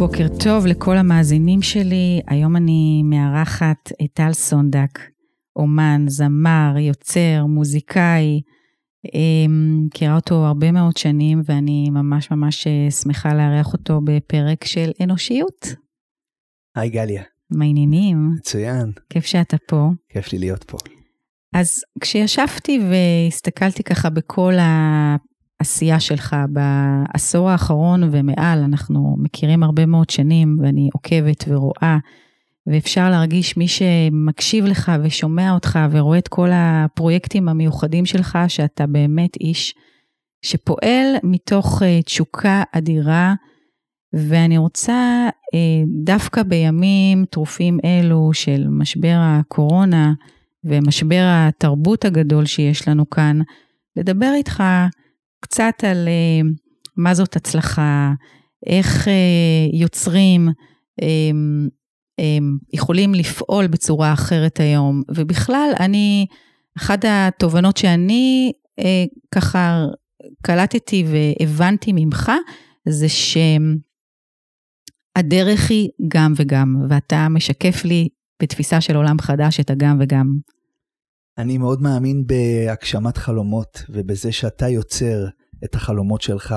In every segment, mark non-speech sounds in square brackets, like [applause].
בוקר טוב לכל המאזינים שלי. היום אני מארחת את טל סונדק, אומן, זמר, יוצר, מוזיקאי. אמ, מכירה אותו הרבה מאוד שנים ואני ממש ממש אה, שמחה לארח אותו בפרק של אנושיות. היי גליה. מה העניינים? מצוין. כיף שאתה פה. כיף לי להיות פה. אז כשישבתי והסתכלתי ככה בכל העשייה שלך בעשור האחרון ומעל, אנחנו מכירים הרבה מאוד שנים ואני עוקבת ורואה, ואפשר להרגיש מי שמקשיב לך ושומע אותך ורואה את כל הפרויקטים המיוחדים שלך, שאתה באמת איש שפועל מתוך אה, תשוקה אדירה. ואני רוצה אה, דווקא בימים טרופים אלו של משבר הקורונה ומשבר התרבות הגדול שיש לנו כאן, לדבר איתך קצת על אה, מה זאת הצלחה, איך יוצרים יכולים לפעול בצורה אחרת היום, ובכלל, אני, אחת התובנות שאני ככה קלטתי והבנתי ממך, זה ש... הדרך היא גם וגם, ואתה משקף לי בתפיסה של עולם חדש את הגם וגם. אני מאוד מאמין בהגשמת חלומות ובזה שאתה יוצר את החלומות שלך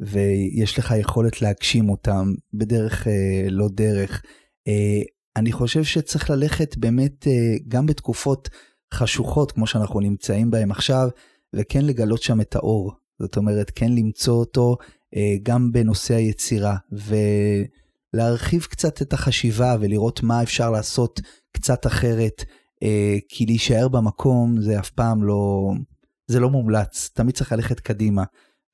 ויש לך יכולת להגשים אותם בדרך אה, לא דרך. אה, אני חושב שצריך ללכת באמת אה, גם בתקופות חשוכות כמו שאנחנו נמצאים בהן עכשיו וכן לגלות שם את האור. זאת אומרת כן למצוא אותו אה, גם בנושא היצירה. ו... להרחיב קצת את החשיבה ולראות מה אפשר לעשות קצת אחרת, כי להישאר במקום זה אף פעם לא, זה לא מומלץ, תמיד צריך ללכת קדימה,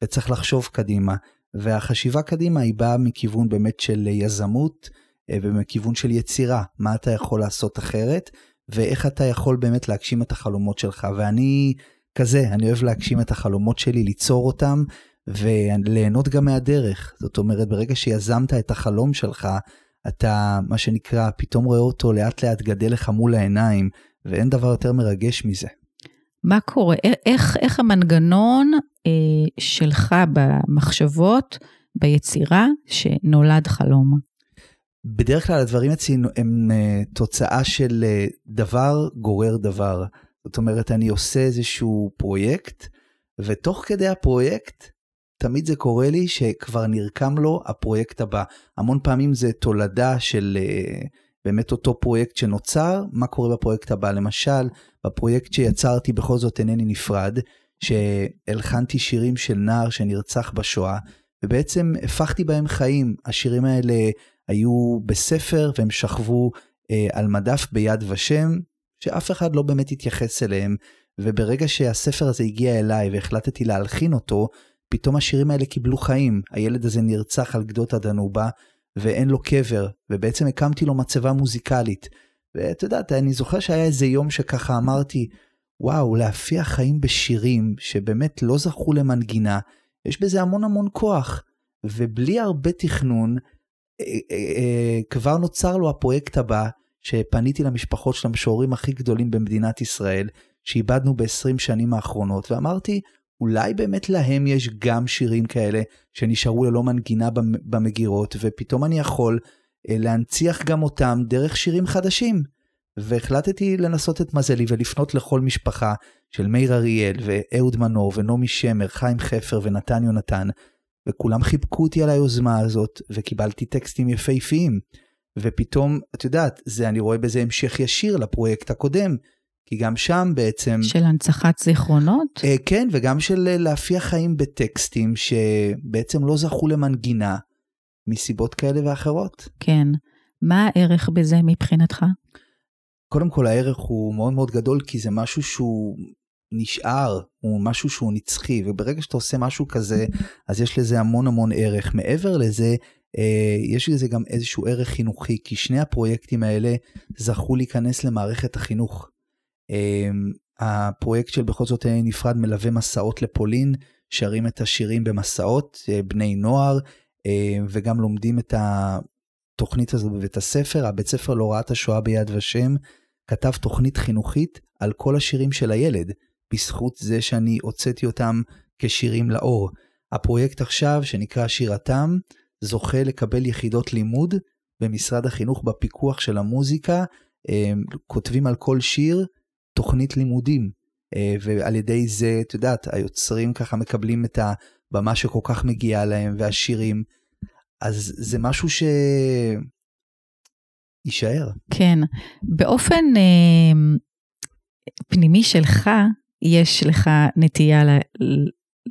וצריך לחשוב קדימה, והחשיבה קדימה היא באה מכיוון באמת של יזמות, ומכיוון של יצירה, מה אתה יכול לעשות אחרת, ואיך אתה יכול באמת להגשים את החלומות שלך, ואני כזה, אני אוהב להגשים את החלומות שלי, ליצור אותם, וליהנות גם מהדרך. זאת אומרת, ברגע שיזמת את החלום שלך, אתה, מה שנקרא, פתאום רואה אותו לאט לאט גדל לך מול העיניים, ואין דבר יותר מרגש מזה. מה קורה? איך, איך המנגנון אה, שלך במחשבות, ביצירה, שנולד חלום? בדרך כלל הדברים אצלנו הם uh, תוצאה של uh, דבר גורר דבר. זאת אומרת, אני עושה איזשהו פרויקט, ותוך כדי הפרויקט תמיד זה קורה לי שכבר נרקם לו הפרויקט הבא. המון פעמים זה תולדה של uh, באמת אותו פרויקט שנוצר, מה קורה בפרויקט הבא. למשל, בפרויקט שיצרתי בכל זאת אינני נפרד, שהלחנתי שירים של נער שנרצח בשואה, ובעצם הפכתי בהם חיים. השירים האלה היו בספר והם שכבו uh, על מדף ביד ושם, שאף אחד לא באמת התייחס אליהם. וברגע שהספר הזה הגיע אליי והחלטתי להלחין אותו, פתאום השירים האלה קיבלו חיים. הילד הזה נרצח על גדות הדנובה, ואין לו קבר, ובעצם הקמתי לו מצבה מוזיקלית. ואת יודעת, אני זוכר שהיה איזה יום שככה אמרתי, וואו, להפיח חיים בשירים שבאמת לא זכו למנגינה, יש בזה המון המון כוח. ובלי הרבה תכנון, אה, אה, אה, כבר נוצר לו הפרויקט הבא, שפניתי למשפחות של המשוררים הכי גדולים במדינת ישראל, שאיבדנו ב-20 שנים האחרונות, ואמרתי, אולי באמת להם יש גם שירים כאלה שנשארו ללא מנגינה במגירות, ופתאום אני יכול אה, להנציח גם אותם דרך שירים חדשים. והחלטתי לנסות את מזלי ולפנות לכל משפחה של מאיר אריאל ואהוד מנור ונעמי שמר, חיים חפר ונתן יונתן, וכולם חיבקו אותי על היוזמה הזאת, וקיבלתי טקסטים יפהפיים. ופתאום, את יודעת, זה, אני רואה בזה המשך ישיר לפרויקט הקודם, כי גם שם בעצם... של הנצחת זיכרונות? אה, כן, וגם של אה, להפיח חיים בטקסטים שבעצם לא זכו למנגינה מסיבות כאלה ואחרות. כן. מה הערך בזה מבחינתך? קודם כל הערך הוא מאוד מאוד גדול כי זה משהו שהוא נשאר, הוא משהו שהוא נצחי, וברגע שאתה עושה משהו כזה, אז יש לזה המון המון ערך. מעבר לזה, אה, יש לזה גם איזשהו ערך חינוכי, כי שני הפרויקטים האלה זכו להיכנס למערכת החינוך. אמ, הפרויקט של בכל זאת נפרד מלווה מסעות לפולין, שרים את השירים במסעות, אה, בני נוער, אה, וגם לומדים את התוכנית הזאת בבית הספר. הבית ספר להוראת השואה ביד ושם כתב תוכנית חינוכית על כל השירים של הילד, בזכות זה שאני הוצאתי אותם כשירים לאור. הפרויקט עכשיו, שנקרא שירתם, זוכה לקבל יחידות לימוד במשרד החינוך בפיקוח של המוזיקה, כותבים על כל שיר תוכנית לימודים, אה, ועל ידי זה, את יודעת, היוצרים ככה מקבלים את הבמה שכל כך מגיעה להם, והשירים, אז זה משהו ש... יישאר. כן, באופן אה, פנימי שלך, יש לך נטייה ל,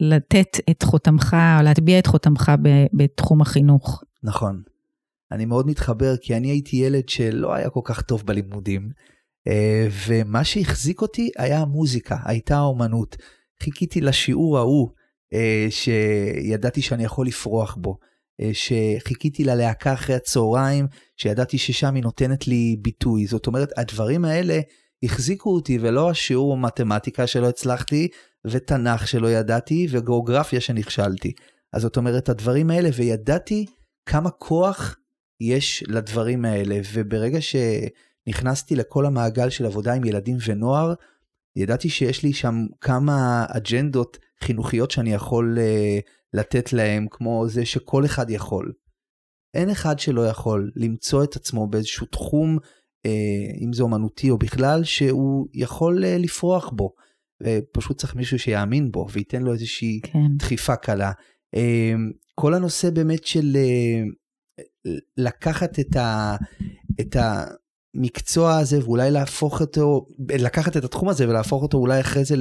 לתת את חותמך, או להטביע את חותמך בתחום החינוך. נכון. אני מאוד מתחבר, כי אני הייתי ילד שלא היה כל כך טוב בלימודים, אה, ומה שהחזיק אותי היה המוזיקה, הייתה האומנות. חיכיתי לשיעור ההוא, אה, שידעתי שאני יכול לפרוח בו. אה, שחיכיתי ללהקה אחרי הצהריים, שידעתי ששם היא נותנת לי ביטוי. זאת אומרת, הדברים האלה החזיקו אותי, ולא השיעור מתמטיקה שלא הצלחתי, ותנ"ך שלא ידעתי, וגיאוגרפיה שנכשלתי. אז זאת אומרת, הדברים האלה, וידעתי כמה כוח יש לדברים האלה, וברגע שנכנסתי לכל המעגל של עבודה עם ילדים ונוער, ידעתי שיש לי שם כמה אג'נדות חינוכיות שאני יכול uh, לתת להם, כמו זה שכל אחד יכול. אין אחד שלא יכול למצוא את עצמו באיזשהו תחום, אם זה אומנותי או בכלל, שהוא יכול uh, לפרוח בו. ופשוט צריך מישהו שיאמין בו וייתן לו איזושהי כן. דחיפה קלה. Uh, כל הנושא באמת של לקחת את, ה, את המקצוע הזה ואולי להפוך אותו, לקחת את התחום הזה ולהפוך אותו אולי אחרי זה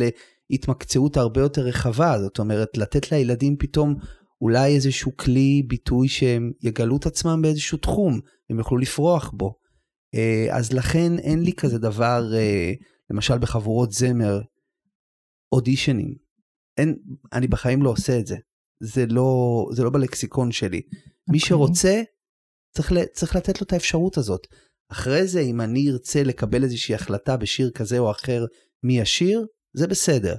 להתמקצעות הרבה יותר רחבה, זאת אומרת לתת לילדים פתאום אולי איזשהו כלי ביטוי שהם יגלו את עצמם באיזשהו תחום, הם יוכלו לפרוח בו. אה, אז לכן אין לי כזה דבר, אה, למשל בחבורות זמר, אודישנים. אין, אני בחיים לא עושה את זה. זה לא, זה לא בלקסיקון שלי. Okay. מי אוקיי. שרוצה, צריך, צריך לתת לו את האפשרות הזאת. אחרי זה, אם אני ארצה לקבל איזושהי החלטה בשיר כזה או אחר מי השיר, זה בסדר.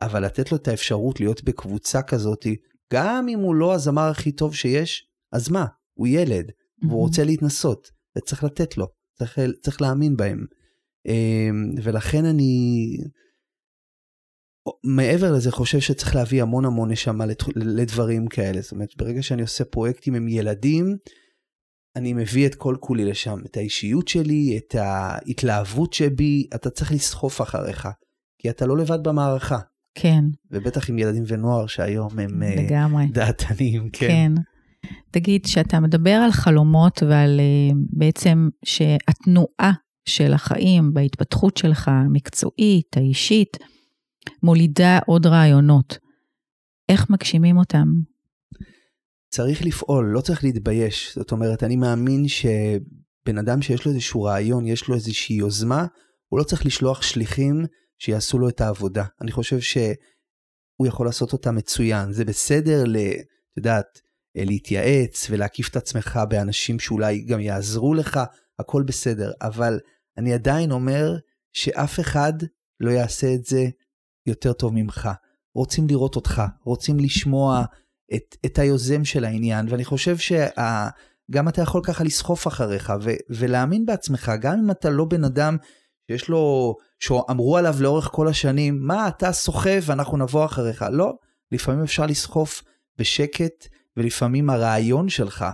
אבל לתת לו את האפשרות להיות בקבוצה כזאת, גם אם הוא לא הזמר הכי טוב שיש, אז מה? הוא ילד, mm-hmm. והוא רוצה להתנסות, וצריך לתת לו, צריך, צריך להאמין בהם. אמ, ולכן אני, מעבר לזה, חושב שצריך להביא המון המון נשמה לדברים כאלה. זאת אומרת, ברגע שאני עושה פרויקטים עם ילדים, אני מביא את כל כולי לשם, את האישיות שלי, את ההתלהבות שבי, אתה צריך לסחוף אחריך, כי אתה לא לבד במערכה. כן. ובטח עם ילדים ונוער שהיום הם אה, לגמרי. דעתניים, כן. כן. תגיד, כשאתה מדבר על חלומות ועל אה, בעצם שהתנועה של החיים בהתפתחות שלך, המקצועית, האישית, מולידה עוד רעיונות, איך מגשימים אותם? צריך לפעול, לא צריך להתבייש. זאת אומרת, אני מאמין שבן אדם שיש לו איזשהו רעיון, יש לו איזושהי יוזמה, הוא לא צריך לשלוח שליחים שיעשו לו את העבודה. אני חושב שהוא יכול לעשות אותה מצוין. זה בסדר, ל, את יודעת, להתייעץ ולהקיף את עצמך באנשים שאולי גם יעזרו לך, הכל בסדר. אבל אני עדיין אומר שאף אחד לא יעשה את זה יותר טוב ממך. רוצים לראות אותך, רוצים לשמוע את, את היוזם של העניין, ואני חושב שגם אתה יכול ככה לסחוף אחריך ו, ולהאמין בעצמך, גם אם אתה לא בן אדם שיש לו, שאמרו עליו לאורך כל השנים, מה אתה סוחב ואנחנו נבוא אחריך. לא, לפעמים אפשר לסחוף בשקט, ולפעמים הרעיון שלך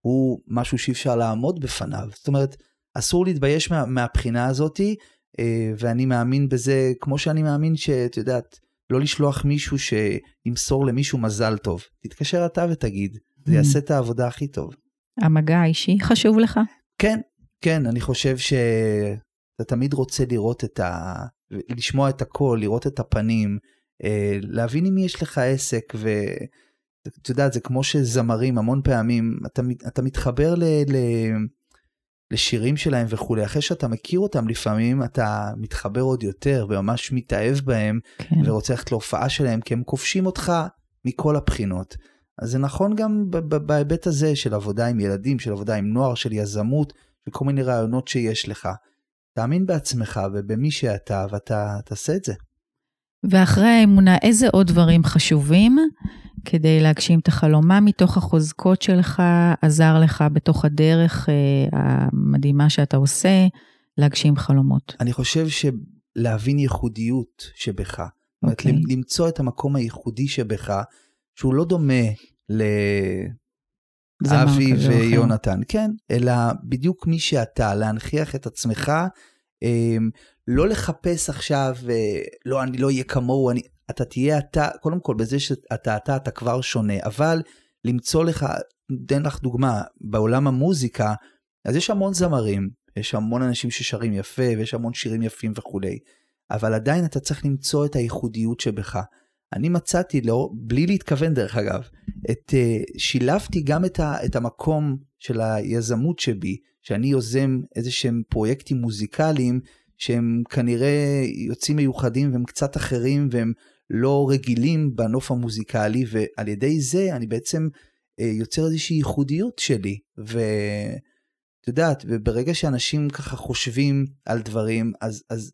הוא משהו שאי אפשר לעמוד בפניו. זאת אומרת, אסור להתבייש מה, מהבחינה הזאתי, אה, ואני מאמין בזה, כמו שאני מאמין שאת יודעת, לא לשלוח מישהו שימסור למישהו מזל טוב. תתקשר אתה ותגיד, זה mm. יעשה את העבודה הכי טוב. המגע האישי חשוב לך? כן, כן, אני חושב שאתה תמיד רוצה לראות את ה... לשמוע את הכל, לראות את הפנים, אה, להבין עם מי יש לך עסק, ואת יודעת, זה כמו שזמרים המון פעמים, אתה, אתה מתחבר ל... ל... לשירים שלהם וכולי, אחרי שאתה מכיר אותם לפעמים אתה מתחבר עוד יותר וממש מתאהב בהם כן. ורוצה ללכת להופעה שלהם כי הם כובשים אותך מכל הבחינות. אז זה נכון גם בהיבט הזה של עבודה עם ילדים, של עבודה עם נוער, של יזמות וכל מיני רעיונות שיש לך. תאמין בעצמך ובמי שאתה ואתה תעשה את זה. ואחרי האמונה, איזה עוד דברים חשובים כדי להגשים את החלום? מה מתוך החוזקות שלך עזר לך בתוך הדרך אה, המדהימה שאתה עושה להגשים חלומות? אני חושב שלהבין ייחודיות שבך. Okay. זאת אומרת, אוקיי. למצוא את המקום הייחודי שבך, שהוא לא דומה לאבי. ויונתן, כן, אלא בדיוק מי שאתה, להנכיח את עצמך, אמ, לא לחפש עכשיו, אה, לא, אני לא אהיה כמוהו, אני, אתה תהיה אתה, קודם כל בזה שאתה אתה, אתה כבר שונה, אבל למצוא לך, אתן לך דוגמה, בעולם המוזיקה, אז יש המון זמרים, יש המון אנשים ששרים יפה, ויש המון שירים יפים וכולי, אבל עדיין אתה צריך למצוא את הייחודיות שבך. אני מצאתי, לא, בלי להתכוון דרך אגב, את, uh, שילבתי גם את, ה, את המקום של היזמות שבי, שאני יוזם איזה שהם פרויקטים מוזיקליים שהם כנראה יוצאים מיוחדים והם קצת אחרים והם לא רגילים בנוף המוזיקלי ועל ידי זה אני בעצם uh, יוצר איזושהי ייחודיות שלי ואת יודעת וברגע שאנשים ככה חושבים על דברים אז, אז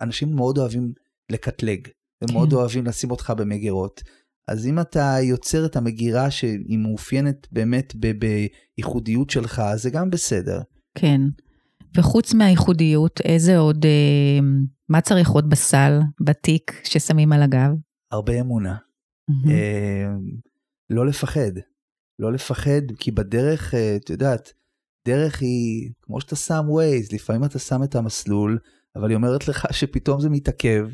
אנשים מאוד אוהבים לקטלג. הם מאוד כן. אוהבים לשים אותך במגירות. אז אם אתה יוצר את המגירה שהיא מאופיינת באמת בייחודיות שלך, זה גם בסדר. כן. וחוץ מהייחודיות, איזה עוד, אה, מה צריך עוד בסל, בתיק ששמים על הגב? הרבה אמונה. מהמם. אה, לא לפחד. לא לפחד, כי בדרך, אה, את יודעת, דרך היא, כמו שאתה שם ווייז, לפעמים אתה שם את המסלול, אבל היא אומרת לך [laughs] שפתאום זה מתעכב,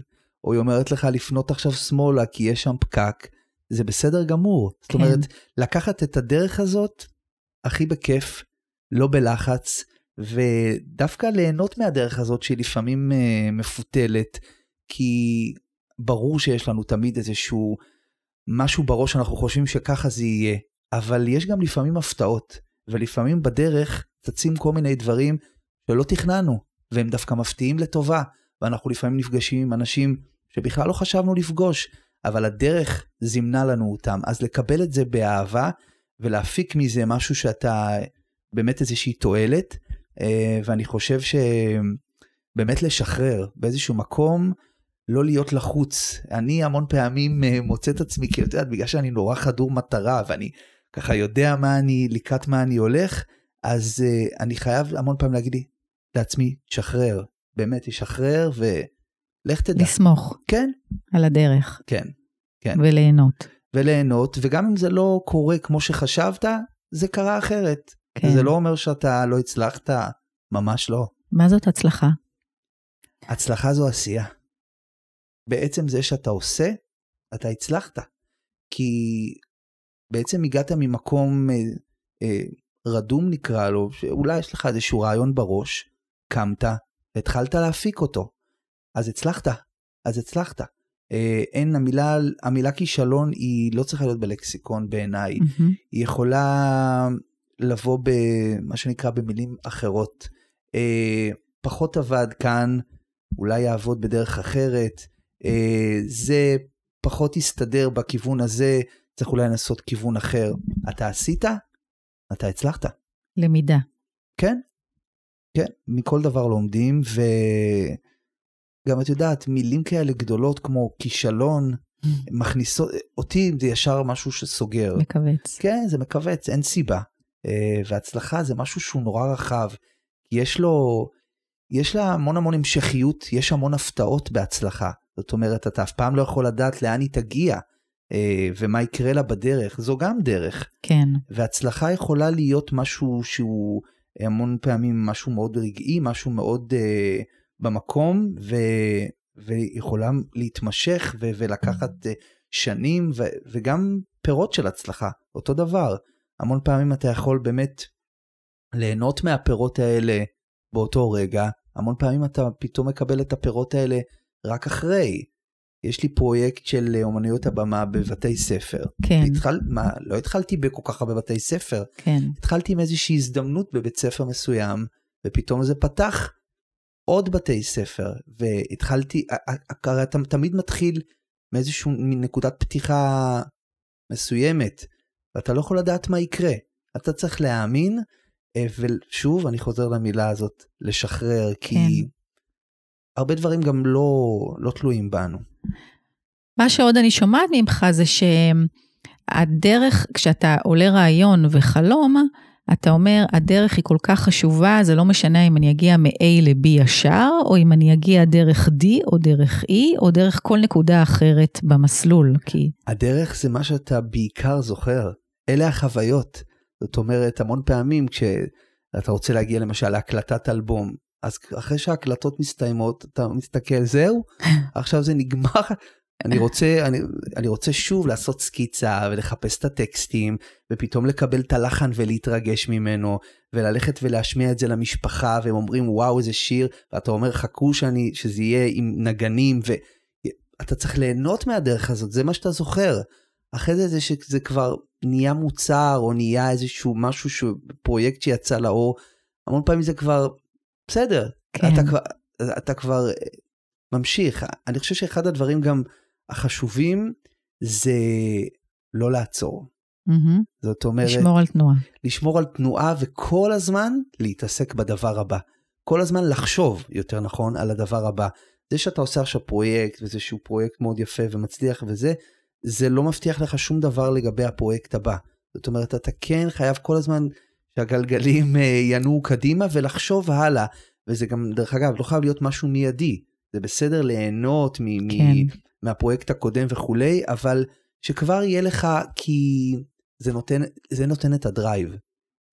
או היא אומרת לך לפנות עכשיו שמאלה כי יש שם פקק, זה בסדר גמור. זאת כן. אומרת, לקחת את הדרך הזאת הכי בכיף, לא בלחץ, ודווקא ליהנות מהדרך הזאת שהיא לפעמים אה, מפותלת, כי ברור שיש לנו תמיד איזשהו משהו בראש שאנחנו חושבים שככה זה יהיה, אבל יש גם לפעמים הפתעות, ולפעמים בדרך צצים כל מיני דברים שלא תכננו, והם דווקא מפתיעים לטובה, ואנחנו לפעמים נפגשים עם אנשים שבכלל לא חשבנו לפגוש, אבל הדרך זימנה לנו אותם, אז לקבל את זה באהבה, ולהפיק מזה משהו שאתה באמת איזושהי תועלת, ואני חושב שבאמת לשחרר באיזשהו מקום, לא להיות לחוץ. אני המון פעמים אה, מוצא את עצמי, כי את יודעת, בגלל שאני נורא חדור מטרה, ואני ככה יודע מה אני, לקראת מה אני הולך, אז uh, אני חייב המון פעמים להגיד לי, לעצמי, שחרר, באמת, תשחרר ולך תדע. לסמוך כן, על הדרך כן, כן. וליהנות. וליהנות, וגם אם זה לא קורה כמו שחשבת, זה קרה אחרת. כן. זה לא אומר שאתה לא הצלחת, ממש לא. מה זאת הצלחה? הצלחה זו עשייה. בעצם זה שאתה עושה, אתה הצלחת. כי בעצם הגעת ממקום אה, אה, רדום נקרא לו, שאולי יש לך איזשהו רעיון בראש, קמת, התחלת להפיק אותו. אז הצלחת, אז הצלחת. אה, אין, המילה, המילה כישלון היא לא צריכה להיות בלקסיקון בעיניי. מהמם. היא יכולה לבוא במה שנקרא במילים אחרות. אה, פחות עבד כאן, אולי יעבוד בדרך אחרת, אה, זה פחות יסתדר בכיוון הזה, צריך אולי לנסות כיוון אחר. אתה עשית? אתה הצלחת. למידה. כן, כן, מכל דבר לומדים, וגם את יודעת, מילים כאלה גדולות כמו כישלון, מכניסות, אותי זה ישר משהו שסוגר. מכווץ. כן, זה מכווץ, אין סיבה. אה, והצלחה זה משהו שהוא נורא רחב. יש לו, יש לה המון המון המשכיות, יש המון הפתעות בהצלחה. זאת אומרת, אתה אף פעם לא יכול לדעת לאן היא תגיע, אה, ומה יקרה לה בדרך, זו גם דרך. כן. והצלחה יכולה להיות משהו שהוא המון פעמים משהו מאוד רגעי, משהו מאוד uh, במקום, ו, ויכולה להתמשך ו, ולקחת uh, שנים, ו, וגם פירות של הצלחה, אותו דבר. המון פעמים אתה יכול באמת ליהנות מהפירות האלה באותו רגע, המון פעמים אתה פתאום מקבל את הפירות האלה רק אחרי. יש לי פרויקט של אומנויות הבמה בבתי ספר. כן. התחל, מה, לא התחלתי בכל כך הרבה בתי ספר, כן. התחלתי עם איזושהי הזדמנות בבית ספר מסוים, ופתאום זה פתח עוד בתי ספר, והתחלתי, הרי אתה תמיד מתחיל מאיזושהי נקודת פתיחה מסוימת, ואתה לא יכול לדעת מה יקרה. אתה צריך להאמין, אה, ושוב, אני חוזר למילה הזאת, לשחרר, כי כן. הרבה דברים גם לא, לא תלויים בנו. מה שעוד אני שומעת ממך זה שהדרך, כשאתה עולה רעיון וחלום, אתה אומר, הדרך היא כל כך חשובה, זה לא משנה אם אני אגיע מ-A ל-B ישר, או אם אני אגיע דרך D, או דרך E, או דרך כל נקודה אחרת במסלול, כי... הדרך זה מה שאתה בעיקר זוכר, אלה החוויות. זאת אומרת, המון פעמים כשאתה רוצה להגיע למשל להקלטת אלבום, אז אחרי שההקלטות מסתיימות, אתה מסתכל, זהו, [laughs] עכשיו זה נגמר, אני רוצה, אני, אני רוצה שוב לעשות סקיצה ולחפש את הטקסטים, ופתאום לקבל את הלחן ולהתרגש ממנו, וללכת ולהשמיע את זה למשפחה, והם אומרים וואו איזה שיר, ואתה אומר חכו שאני, שזה יהיה עם נגנים, ואתה צריך ליהנות מהדרך הזאת, זה מה שאתה זוכר. אחרי זה זה שזה כבר נהיה מוצר, או נהיה איזשהו משהו, שהוא פרויקט שיצא לאור, המון פעמים זה כבר, בסדר, כן. אתה כבר, אתה כבר ממשיך. אני חושב שאחד הדברים גם, החשובים זה לא לעצור. Mm-hmm. זאת אומרת, לשמור על תנועה. לשמור על תנועה וכל הזמן להתעסק בדבר הבא. כל הזמן לחשוב, יותר נכון, על הדבר הבא. זה שאתה עושה עכשיו פרויקט, וזה שהוא פרויקט מאוד יפה ומצליח וזה, זה לא מבטיח לך שום דבר לגבי הפרויקט הבא. זאת אומרת, אתה כן חייב כל הזמן שהגלגלים אה, ינועו קדימה ולחשוב הלאה. וזה גם, דרך אגב, לא חייב להיות משהו מיידי. זה בסדר ליהנות מ- כן. מהפרויקט הקודם וכולי, אבל שכבר יהיה לך, כי זה נותן, זה נותן את ה drive.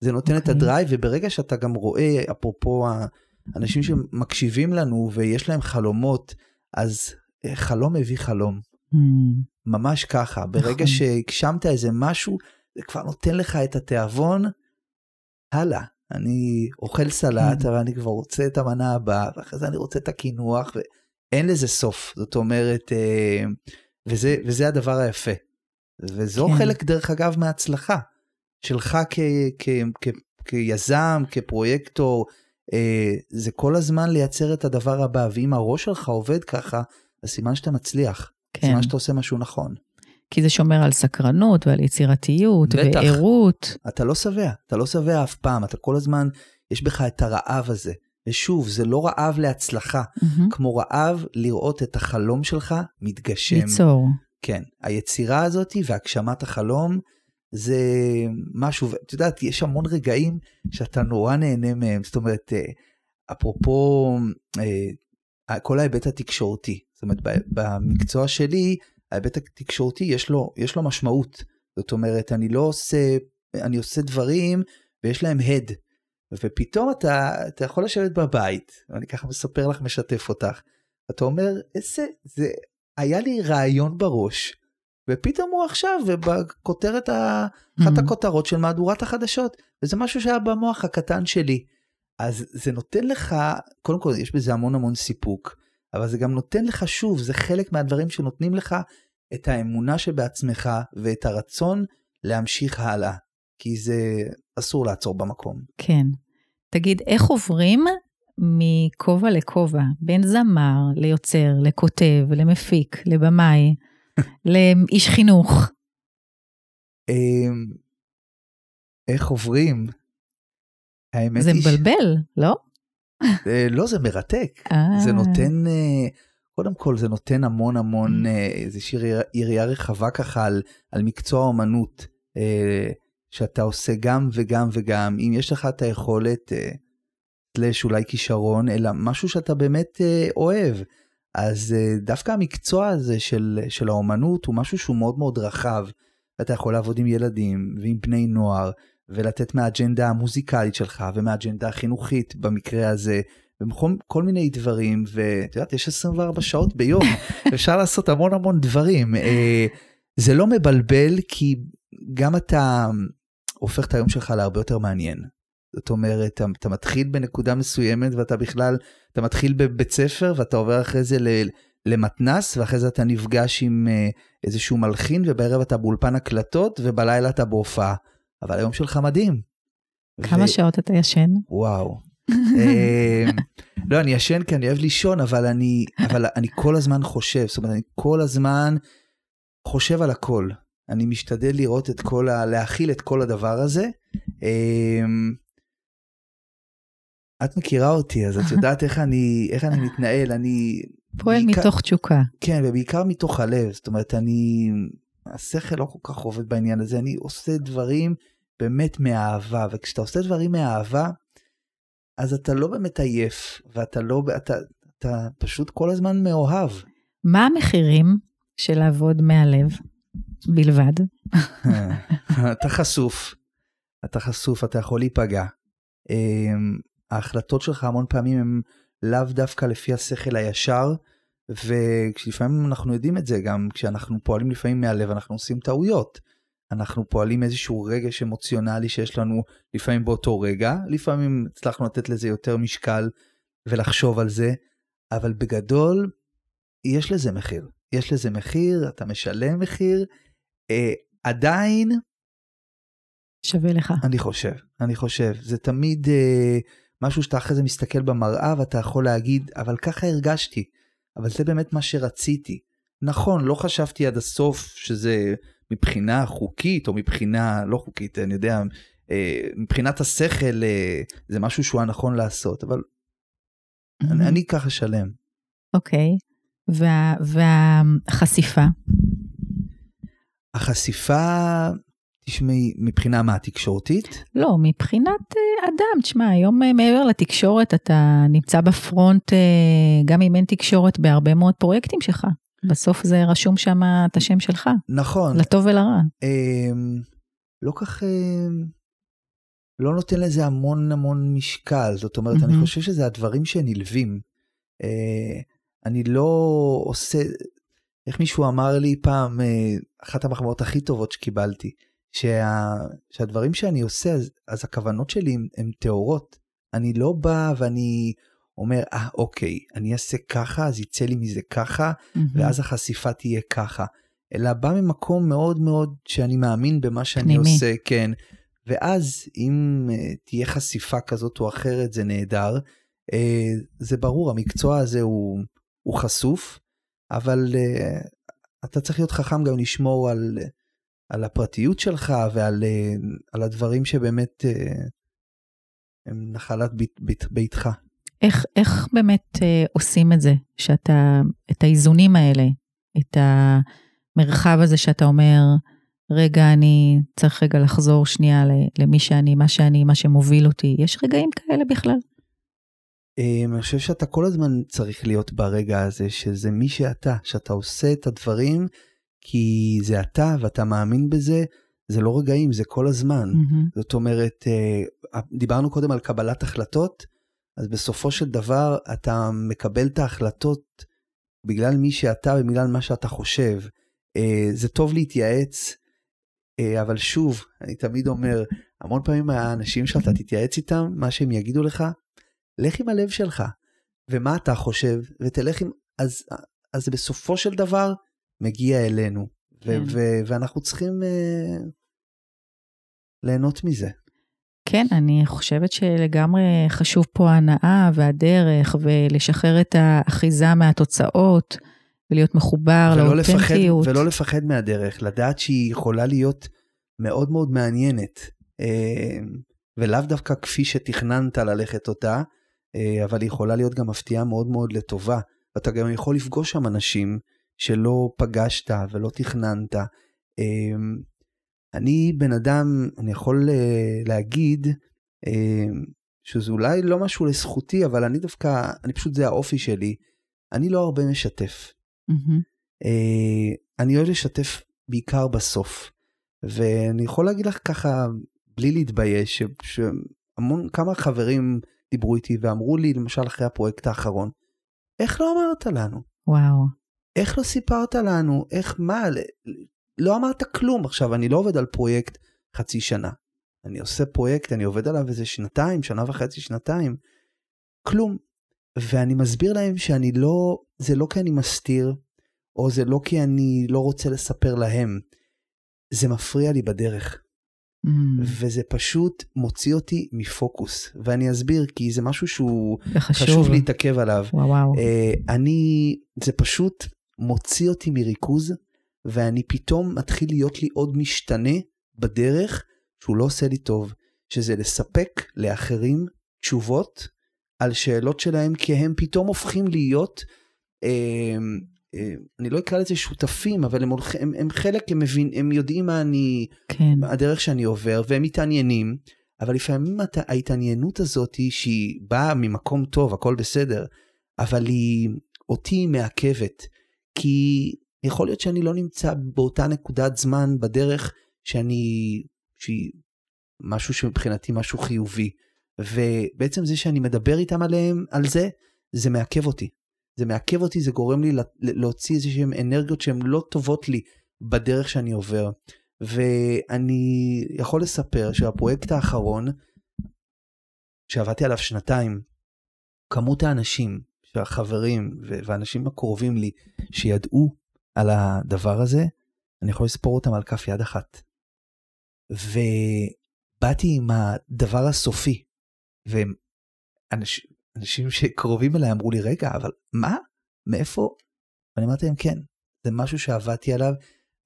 זה נותן okay. את אוקיי. ה drive, וברגע שאתה גם רואה, אפרופו האנשים שמקשיבים לנו ויש להם חלומות, אז אה, חלום מביא חלום. Mm. ממש ככה, ברגע נכון. שהגשמת איזה משהו, זה כבר נותן לך את התיאבון, הלאה. אני אוכל סלט, כן. אבל אני כבר רוצה את המנה הבאה, ואחרי זה אני רוצה את הקינוח, אין לזה סוף, זאת אומרת, אה, וזה, וזה הדבר היפה. וזו כן. חלק, דרך אגב, מההצלחה שלך כ, כ, כ, כיזם, כפרויקטור, אה, זה כל הזמן לייצר את הדבר הבא, ואם הראש שלך עובד ככה, אז סימן שאתה מצליח, כן. סימן שאתה עושה משהו נכון. כי זה שומר על סקרנות ועל יצירתיות וערות. אתה לא שבע, אתה לא שבע אף פעם, אתה כל הזמן, יש בך את הרעב הזה. ושוב, זה לא רעב להצלחה, mm-hmm. כמו רעב לראות את החלום שלך מתגשם. ליצור. כן, היצירה הזאת והגשמת החלום זה משהו, ואת יודעת, יש המון רגעים שאתה נורא נהנה מהם, זאת אומרת, אה, אפרופו אה, כל ההיבט התקשורתי, זאת אומרת, במקצוע שלי, ההיבט התקשורתי יש לו, יש לו משמעות. זאת אומרת, אני לא עושה, אני עושה דברים ויש להם הד. ופתאום אתה, אתה יכול לשבת בבית, ואני ככה מספר לך, משתף אותך, אתה אומר, איזה, זה, היה לי רעיון בראש, ופתאום הוא עכשיו, ובכותרת, אחת mm-hmm. הכותרות של מהדורת החדשות, וזה משהו שהיה במוח הקטן שלי. אז זה נותן לך, קודם כל יש בזה המון המון סיפוק, אבל זה גם נותן לך שוב, זה חלק מהדברים שנותנים לך את האמונה שבעצמך ואת הרצון להמשיך הלאה. כי זה אסור לעצור במקום. כן. תגיד, איך עוברים מכובע לכובע, בין זמר ליוצר, לכותב, למפיק, לבמאי, [laughs] לאיש חינוך? אמ, איך עוברים? האמת זה מבלבל, לא? אה, לא, זה מרתק. זה אה. נותן, אה, קודם כל זה נותן המון המון, איזושהי יריעה רחבה ככה על, על מקצוע האומנות. שאתה עושה גם וגם וגם, אם יש לך את היכולת, סלש אולי כישרון, אלא משהו שאתה באמת אוהב. אז דווקא המקצוע הזה של, של האומנות הוא משהו שהוא מאוד מאוד רחב. אתה יכול לעבוד עם ילדים ועם בני נוער, ולתת מהאג'נדה המוזיקלית שלך ומהאג'נדה החינוכית במקרה הזה, וכל מיני דברים, ואת יודעת, יש 24 שעות ביום, [laughs] אפשר לעשות המון המון דברים. זה לא מבלבל כי גם אתה הופך את היום שלך להרבה יותר מעניין. זאת אומרת, אתה, אתה מתחיל בנקודה מסוימת ואתה בכלל, אתה מתחיל בבית ספר ואתה עובר אחרי זה למתנס, ואחרי זה אתה נפגש עם אה, איזשהו מלחין, ובערב אתה באולפן הקלטות, ובלילה אתה בהופעה. אבל היום שלך מדהים. כמה ו... שעות אתה ישן? וואו. אמ, לא, אני ישן כי אני אוהב לישון, אבל אני, אבל אני כל הזמן חושב, זאת אומרת, אני כל הזמן חושב על הכל. אני משתדל לראות את כל ה... להכיל את כל הדבר הזה. אמ, את מכירה אותי, אז את [laughs] יודעת איך אני, איך אני מתנהל. אני, פועל בעיקר- מתוך תשוקה. כן, ובעיקר מתוך הלב, זאת אומרת, אני, השכל לא כל כך עובד בעניין הזה, אני עושה דברים באמת מאהבה, וכשאתה עושה דברים מאהבה, אז אתה לא באמת עייף, ואתה לא, אתה, אתה פשוט כל הזמן מאוהב. מה המחירים של לעבוד מהלב בלבד? [laughs] אתה חשוף, אתה חשוף, אתה יכול להיפגע. אמ, ההחלטות שלך המון פעמים הן לאו דווקא לפי השכל הישר, ולפעמים אנחנו יודעים את זה גם כשאנחנו פועלים לפעמים מהלב אנחנו עושים טעויות. אנחנו פועלים איזשהו רגש אמוציונלי שיש לנו לפעמים באותו רגע, לפעמים הצלחנו לתת לזה יותר משקל ולחשוב על זה, אבל בגדול יש לזה מחיר. יש לזה מחיר, אתה משלם מחיר, אה, עדיין שווה לך. אני חושב, אני חושב, זה תמיד אה, משהו שאתה אחרי זה מסתכל במראה ואתה יכול להגיד, אבל ככה הרגשתי, אבל זה באמת מה שרציתי. נכון, לא חשבתי עד הסוף שזה מבחינה חוקית או מבחינה לא חוקית, אני יודע, אה, מבחינת השכל אה, זה משהו שהוא הנכון לעשות, אבל אני, אני ככה שלם. אוקיי. וה, והחשיפה? החשיפה, תשמעי, מבחינה מה, תקשורתית? לא, מבחינת אה, אדם, תשמע, היום אה, מעבר לתקשורת אתה נמצא בפרונט, אה, גם אם אין תקשורת, בהרבה מאוד פרויקטים שלך. בסוף זה רשום שם את השם שלך, נכון. לטוב ולרע. אמ, לא כך, אמ, לא נותן לזה המון המון משקל, זאת אומרת, אני. חושב שזה הדברים שנלווים. אה, אני לא עושה, איך מישהו אמר לי פעם, אחת המחמאות הכי טובות שקיבלתי, שה, שהדברים שאני עושה, אז, אז הכוונות שלי הן- טהורות. אני לא בא ואני אומר, אה, אוקיי, אני אעשה ככה, אז יצא לי מזה ככה, ואז החשיפה תהיה ככה. אלא בא ממקום מאוד מאוד שאני מאמין במה שאני פנימי. עושה, כן. ואז אם uh, תהיה חשיפה כזאת או אחרת זה נהדר. Uh, זה ברור, המקצוע הזה הוא, הוא חשוף, אבל uh, אתה צריך להיות חכם גם לשמור על, על הפרטיות שלך ועל uh, על הדברים שבאמת uh, הם נחלת בית, בית, ביתך. איך, איך באמת אה, עושים את זה, שאתה, את האיזונים האלה, את המרחב הזה שאתה אומר, רגע, אני צריך רגע לחזור שנייה למי שאני, מה שאני, מה שמוביל אותי. יש רגעים כאלה בכלל? Um, אני חושב שאתה כל הזמן צריך להיות ברגע הזה, שזה מי שאתה, שאתה עושה את הדברים כי זה אתה ואתה מאמין בזה, זה לא רגעים, זה כל הזמן. מהמם. זאת אומרת, uh, דיברנו קודם על קבלת החלטות, אז בסופו של דבר אתה מקבל את ההחלטות בגלל מי שאתה ובגלל מה שאתה חושב. Uh, זה טוב להתייעץ, uh, אבל שוב, אני תמיד אומר, המון פעמים האנשים שאתה תתייעץ איתם, מה שהם יגידו לך, לך עם הלב שלך, ומה אתה חושב, ותלך עם... אז, אז בסופו של דבר מגיע אלינו, כן. ואנחנו צריכים uh, ליהנות מזה. כן, אני חושבת שלגמרי חשוב פה ההנאה והדרך, ולשחרר את האחיזה מהתוצאות, ולהיות מחובר ולא לפחד, לאותנטיות. ולא לפחד מהדרך, לדעת שהיא יכולה להיות מאוד מאוד מעניינת, אה, ולאו דווקא כפי שתכננת ללכת אותה, אה, אבל היא יכולה להיות גם מפתיעה מאוד מאוד לטובה. ואתה גם יכול לפגוש שם אנשים שלא פגשת ולא תכננת. אה, אני בן אדם, אני יכול אה, להגיד, אה, שזה אולי לא משהו לזכותי, אבל אני דווקא, אני פשוט, זה האופי שלי. אני לא הרבה משתף. אה, אני אוהב לשתף בעיקר בסוף. ואני יכול להגיד לך ככה, בלי להתבייש, שהמון, כמה חברים דיברו איתי ואמרו לי, למשל אחרי הפרויקט האחרון, איך לא אמרת לנו? וואו. איך לא סיפרת לנו? איך, מה? לא אמרת כלום. עכשיו, אני לא עובד על פרויקט חצי שנה. אני עושה פרויקט, אני עובד עליו איזה שנתיים, שנה וחצי, שנתיים. כלום. ואני מסביר להם שאני לא, זה לא כי אני מסתיר, או זה לא כי אני לא רוצה לספר להם. זה מפריע לי בדרך, מהמם. וזה פשוט מוציא אותי מפוקוס. ואני אסביר, כי זה משהו שהוא חשוב. חשוב להתעכב עליו. וואו וואו. אה, אני, זה פשוט מוציא אותי מריכוז, ואני פתאום מתחיל להיות לי עוד משתנה בדרך שהוא לא עושה לי טוב, שזה לספק לאחרים תשובות על שאלות שלהם, כי הם פתאום הופכים להיות הם, הם, אני לא אקרא לזה שותפים, אבל הם, הולכים, הם, הם חלק, הם, מבין, הם יודעים מה אני, כן, הדרך שאני עובר, והם מתעניינים, אבל לפעמים הת- ההתעניינות הזאת היא שהיא באה ממקום טוב, הכל בסדר, אבל היא אותי מעכבת, כי יכול להיות שאני לא נמצא באותה נקודת זמן בדרך שאני, שהיא משהו שמבחינתי משהו חיובי, ובעצם זה שאני מדבר איתם עליהם, על זה, זה מעכב אותי. זה מעכב אותי, זה גורם לי לה- להוציא איזה שהן אנרגיות שהן לא טובות לי בדרך שאני עובר. ואני יכול לספר שהפרויקט האחרון, שעבדתי עליו שנתיים, כמות האנשים, שהחברים והאנשים הקרובים לי, שידעו על הדבר הזה, אני יכול לספור אותם על כף יד אחת. ובאתי עם הדבר הסופי, ואנשים אנשים שקרובים אליי אמרו לי, רגע, אבל מה? מאיפה? ואני אמרתי להם, כן, זה משהו שעבדתי עליו,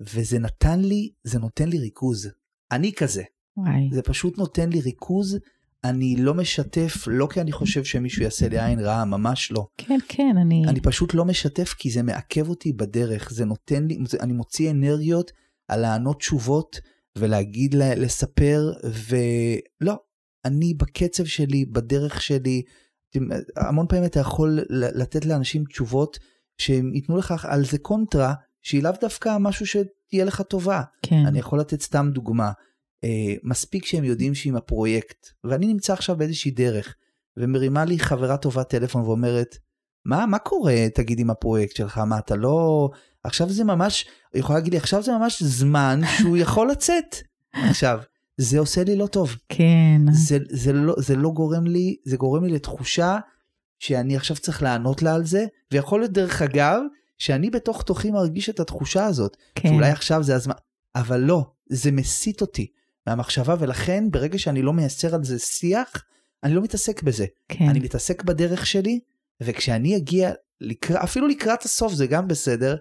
וזה נתן לי, זה נותן לי ריכוז. אני כזה, וואי, זה פשוט נותן לי ריכוז, אני לא משתף, לא כי אני חושב שמישהו יעשה לי עין רעה, ממש לא. כן, כן, אני... אני פשוט לא משתף כי זה מעכב אותי בדרך, זה נותן לי, זה, אני מוציא אנרגיות על לענות תשובות ולהגיד, לה, לספר, ולא, אני בקצב שלי, בדרך שלי, המון פעמים אתה יכול לתת לאנשים תשובות שהם ייתנו לך על זה קונטרה, שהיא לאו דווקא משהו שתהיה לך טובה. כן, אני יכול לתת סתם דוגמה. אה, מספיק שהם יודעים שעם הפרויקט, ואני נמצא עכשיו באיזושהי דרך, ומרימה לי חברה טובה טלפון ואומרת, מה, מה קורה, תגיד, עם הפרויקט שלך? מה, אתה לא... עכשיו זה ממש, היא יכולה להגיד לי, עכשיו זה ממש זמן שהוא יכול לצאת. עכשיו, זה עושה לי לא טוב. כן, זה, זה, לא, זה לא גורם לי, זה גורם לי לתחושה שאני עכשיו צריך לענות לה על זה, ויכול להיות דרך אגב, שאני בתוך תוכי מרגיש את התחושה הזאת, כן, שאולי עכשיו זה הזמן, אבל לא, זה מסיט אותי מהמחשבה, ולכן ברגע שאני לא מייצר על זה שיח, אני לא מתעסק בזה. כן, אני מתעסק בדרך שלי, וכשאני אגיע, לקרא, אפילו לקראת הסוף זה גם בסדר,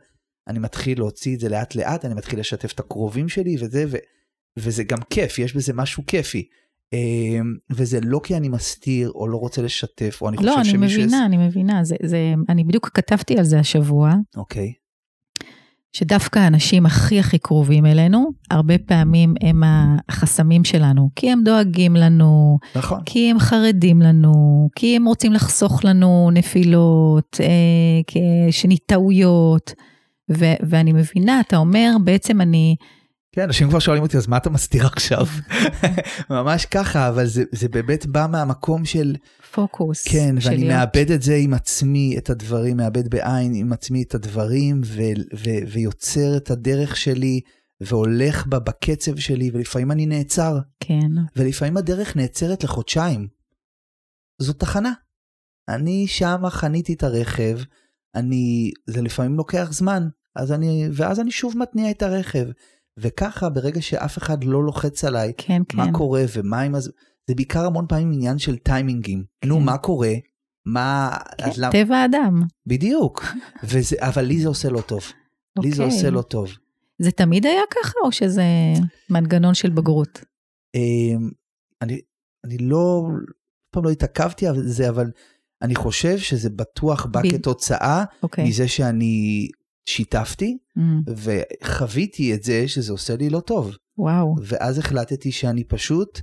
אני מתחיל להוציא את זה לאט לאט, אני מתחיל לשתף את הקרובים שלי וזה, ו, וזה גם כיף, יש בזה משהו כיפי. אמ, וזה לא כי אני מסתיר או לא רוצה לשתף, או אני חושב לא, אני שמישהו... מבינה, אני מבינה, זה, זה, אני בדיוק כתבתי על זה השבוע, אוקיי, שדווקא האנשים הכי הכי קרובים אלינו, הרבה פעמים הם החסמים שלנו, כי הם דואגים לנו, נכון. כי הם חרדים לנו, כי הם רוצים לחסוך לנו נפילות, אה, ו- ואני מבינה, אתה אומר, בעצם אני, כן, אנשים כבר שואלים אותי, אז מה אתה מסתיר עכשיו? [laughs] ממש ככה, אבל זה, זה באמת בא מהמקום של, פוקוס. כן, של ואני להיות- מאבד את זה עם עצמי, את הדברים, מאבד בעין עם עצמי את הדברים, ו, ו, ויוצר את הדרך שלי, והולך בה בקצב שלי, ולפעמים אני נעצר, כן, ולפעמים הדרך נעצרת לחודשיים. זו תחנה. אני שמה חניתי את הרכב, אני, זה לפעמים לוקח זמן, אז אני, ואז אני שוב מתניע את הרכב. וככה, ברגע שאף אחד לא לוחץ עליי, כן, כן. מה קורה ומה עם הז... זה בעיקר המון פעמים עניין של טיימינגים. נו, כן. מה קורה? מה... כן, למה... טבע האדם. בדיוק. [laughs] וזה... אבל לי זה עושה לא טוב. לי זה אוקיי. עושה לא טוב. זה תמיד היה ככה, או שזה מנגנון של בגרות? אמ, אני, אני לא, אף פעם לא התעכבתי על זה, אבל אני חושב שזה בטוח בא ב- כתוצאה אוקיי. מזה שאני שיתפתי, Mm, וחוויתי את זה שזה עושה לי לא טוב. וואו, ואז החלטתי שאני פשוט,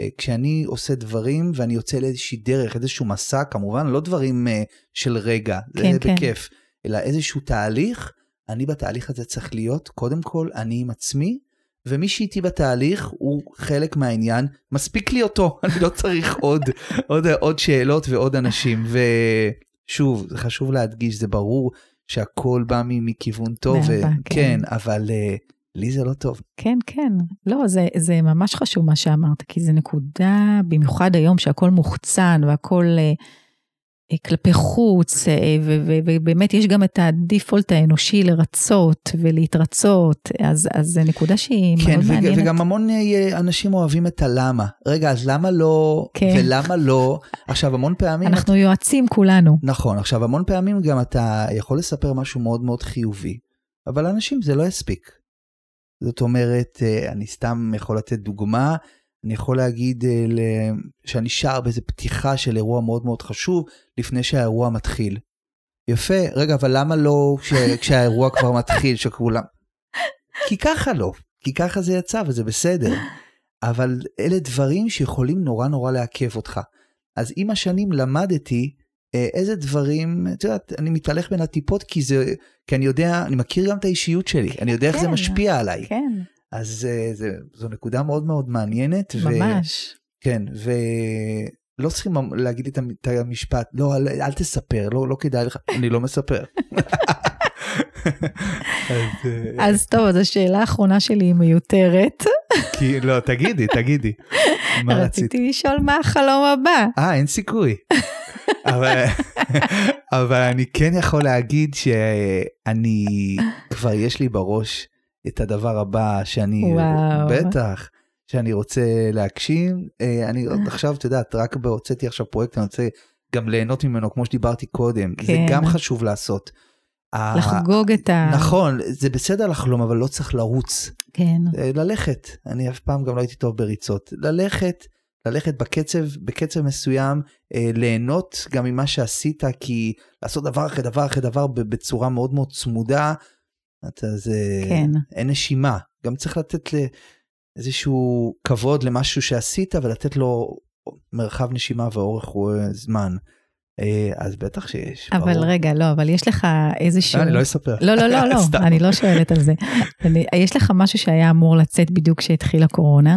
אה, כשאני עושה דברים ואני יוצא לאיזושהי דרך, איזשהו מסע, כמובן לא דברים אה, של רגע, זה כן, כן. בכיף, אלא איזשהו תהליך, אני בתהליך הזה צריך להיות, קודם כל, אני עם עצמי, ומי שאיתי בתהליך הוא חלק מהעניין, מספיק לי אותו, [laughs] אני לא צריך עוד, עוד, עוד שאלות ועוד אנשים. ושוב, זה חשוב להדגיש, זה ברור שהכל בא מכיוון טוב, ו- כן. כן, אבל אה, לי זה לא טוב. כן, כן. לא, זה, זה ממש חשוב מה שאמרת, כי זה נקודה, במיוחד היום שהכל מוחצן והכל אה, אה, כלפי חוץ, אה, ובאמת יש גם את הדיפולט האנושי לרצות ולהתרצות, אז, אז זו נקודה שהיא כן, מאוד מעניינת. וגם המון אה, אנשים אוהבים את הלמה. רגע, אז למה לא, כן. ולמה לא? עכשיו, המון פעמים... אנחנו יועצים כולנו. נכון, עכשיו, המון פעמים גם אתה יכול לספר משהו מאוד מאוד חיובי, אבל לאנשים זה לא יספיק. זאת אומרת, אה, אני סתם יכול לתת דוגמה, אני יכול להגיד אה, שאני שר באיזה פתיחה של אירוע מאוד מאוד חשוב, לפני שהאירוע מתחיל. יפה, רגע, אבל למה לא כש, [laughs] כשהאירוע כבר מתחיל, שכולם... כי ככה לא, כי ככה זה יצא וזה בסדר. אבל אלה דברים שיכולים נורא נורא לעכב אותך. אז עם השנים למדתי אה, איזה דברים, את יודעת, אני מתהלך בין הטיפות כי זה, כי אני יודע, אני מכיר גם את האישיות שלי, אני יודע איך זה כן, משפיע עליי. כן, אז אה, זה, זו נקודה מאוד מאוד מעניינת. ו- ממש. כן, ולא צריכים להגיד את המשפט, לא, אל, אל תספר, לא, לא כדאי לך, אני לא מספר. [laughs] אז, אה, אז טוב, אז השאלה האחרונה שלי היא מיותרת. [laughs] כי, לא, תגידי, תגידי. [laughs] מה רצית? רציתי לשאול מה החלום הבא. אה, אין סיכוי. אבל, אבל אני כן יכול להגיד שאני, כבר יש לי בראש את הדבר הבא שאני, וואו. בטח, שאני רוצה להגשים. אה, אני עוד עכשיו, את יודעת, רק הוצאתי עכשיו פרויקט, אני רוצה גם ליהנות ממנו, כמו שדיברתי קודם. זה כן. גם חשוב לעשות. ה- לחגוג את ה... נכון, זה בסדר לחלום, אבל לא צריך לרוץ. כן. אה, ללכת, אני אף פעם גם לא הייתי טוב בריצות, ללכת, ללכת בקצב, בקצב מסוים, אה, ליהנות גם ממה שעשית, כי לעשות דבר אחרי דבר אחרי דבר בצורה מאוד מאוד צמודה, אתה זה, כן. אין נשימה, גם צריך לתת איזשהו כבוד למשהו שעשית ולתת לו מרחב נשימה ואורך אה, זמן. אה, אז בטח שיש, אבל ברור. רגע, לא, אבל יש לך איזשהו... לא, אני לא אספר. לא, לא, לא, לא. [laughs] אני לא שואלת על זה. [laughs] אני, יש לך משהו שהיה אמור לצאת בדיוק כשהתחילה קורונה,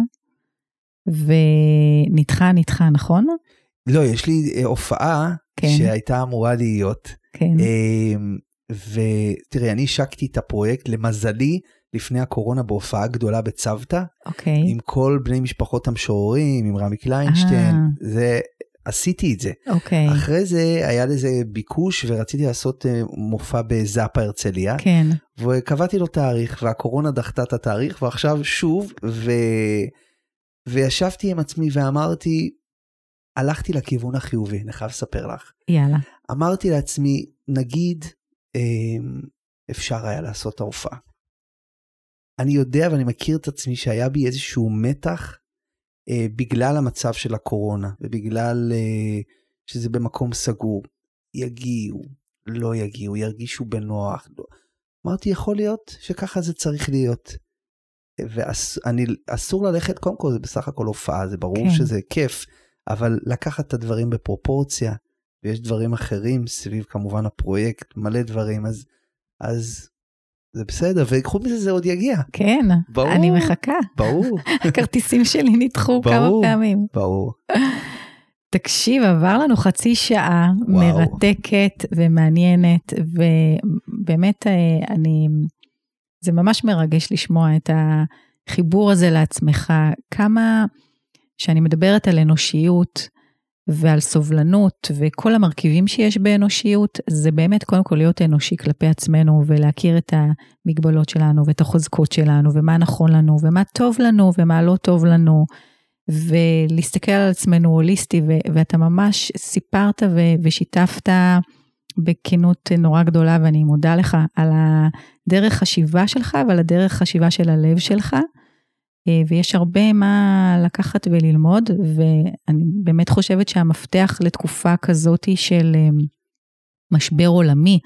ונדחה, נדחה, נכון? לא, יש לי הופעה כן. שהייתה אמורה להיות. כן. ותראי, אני השקתי את הפרויקט, למזלי, לפני הקורונה בהופעה גדולה בצוותא, אוקיי. עם כל בני משפחות המשוררים, עם רמי קליינשטיין, אה. זה, עשיתי את זה. אוקיי. אחרי זה היה לזה ביקוש ורציתי לעשות אה, מופע בזאפה הרצליה, כן. וקבעתי לו תאריך, והקורונה דחתה את התאריך, ועכשיו שוב, ו... וישבתי עם עצמי ואמרתי, הלכתי לכיוון החיובי, אני חייב לספר לך. יאללה. אמרתי לעצמי, נגיד אפשר היה לעשות את ההופעה. אני יודע ואני מכיר את עצמי שהיה בי איזשהו מתח אה, בגלל המצב של הקורונה ובגלל אה, שזה במקום סגור. יגיעו, לא יגיעו, ירגישו בנוח. לא. אמרתי, יכול להיות שככה זה צריך להיות. ואסור ללכת, קודם כל זה בסך הכל הופעה, זה ברור כן. שזה כיף, אבל לקחת את הדברים בפרופורציה, ויש דברים אחרים סביב כמובן הפרויקט, מלא דברים, אז, אז זה בסדר, וחוץ מזה זה עוד יגיע, כן. ברור. אני מחכה. ברור, [laughs] הכרטיסים שלי נדחו כמה. פעמים. ברור. תקשיב, עבר לנו חצי שעה וואו. מרתקת ומעניינת, ובאמת אה, אני, זה ממש מרגש לשמוע את החיבור הזה לעצמך, כמה שאני מדברת על אנושיות ועל סובלנות וכל המרכיבים שיש באנושיות, זה באמת קודם כל להיות אנושי כלפי עצמנו ולהכיר את המגבלות שלנו ואת החוזקות שלנו ומה נכון לנו ומה טוב לנו ומה לא טוב לנו. ולהסתכל על עצמנו הוליסטי, ו- ואתה ממש סיפרת ו- ושיתפת בכנות נורא גדולה, ואני מודה לך על הדרך חשיבה שלך ועל הדרך חשיבה של הלב שלך. אה, ויש הרבה מה לקחת וללמוד, ואני באמת חושבת שהמפתח לתקופה כזאת של אה, משבר עולמי,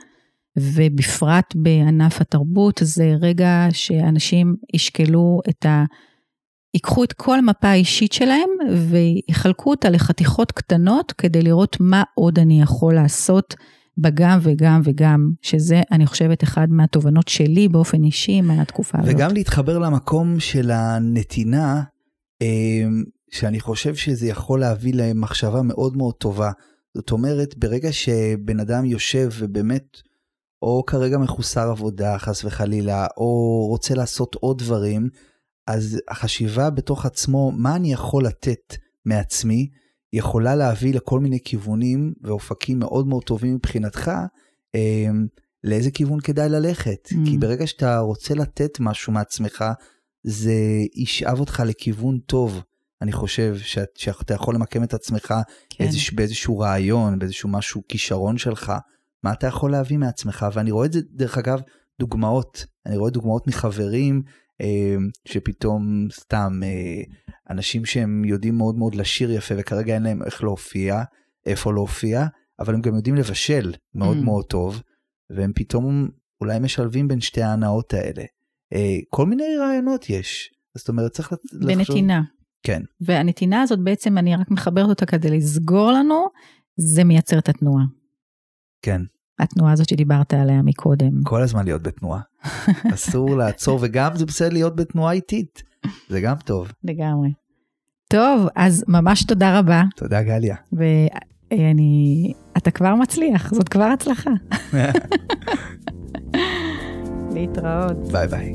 ובפרט בענף התרבות, זה רגע שאנשים ישקלו את ה... ייקחו את כל המפה האישית שלהם ויחלקו אותה לחתיכות קטנות כדי לראות מה עוד אני יכול לעשות בגם וגם וגם, שזה אני חושבת אחד מהתובנות שלי באופן אישי מהתקופה הזאת. וגם להתחבר למקום של הנתינה, אמ, שאני חושב שזה יכול להביא למחשבה מאוד מאוד טובה. זאת אומרת, ברגע שבן אדם יושב ובאמת, או כרגע מחוסר עבודה, חס וחלילה, או רוצה לעשות עוד דברים, אז החשיבה בתוך עצמו, מה אני יכול לתת מעצמי, יכולה להביא לכל מיני כיוונים ואופקים מאוד מאוד טובים מבחינתך, אמ, לאיזה כיוון כדאי ללכת. Mm. כי ברגע שאתה רוצה לתת משהו מעצמך, זה ישאב אותך לכיוון טוב. אני חושב שאת, שאתה יכול למקם את עצמך כן. איזוש, באיזשהו רעיון, באיזשהו משהו, כישרון שלך, מה אתה יכול להביא מעצמך, ואני רואה את זה, דרך אגב, דוגמאות, אני רואה דוגמאות מחברים, שפתאום סתם אה, אנשים שהם יודעים מאוד מאוד לשיר יפה, וכרגע אין להם איך להופיע, איפה להופיע, אבל הם גם יודעים לבשל מאוד Mm. מאוד טוב, והם פתאום אולי משלבים בין שתי ההנאות האלה. אה, כל מיני רעיונות יש, זאת אומרת צריך לחשוב... בנתינה. כן. והנתינה הזאת בעצם, אני רק מחברת אותה כדי לסגור לנו, זה מייצר את התנועה. כן, התנועה הזאת שדיברת עליה מקודם. כל הזמן להיות בתנועה. [laughs] אסור לעצור, וגם זה בסדר להיות בתנועה איטית, זה גם טוב. לגמרי. טוב, אז ממש תודה רבה, תודה גליה. ואני... אתה כבר מצליח, זאת כבר הצלחה. [laughs] להתראות. ביי ביי.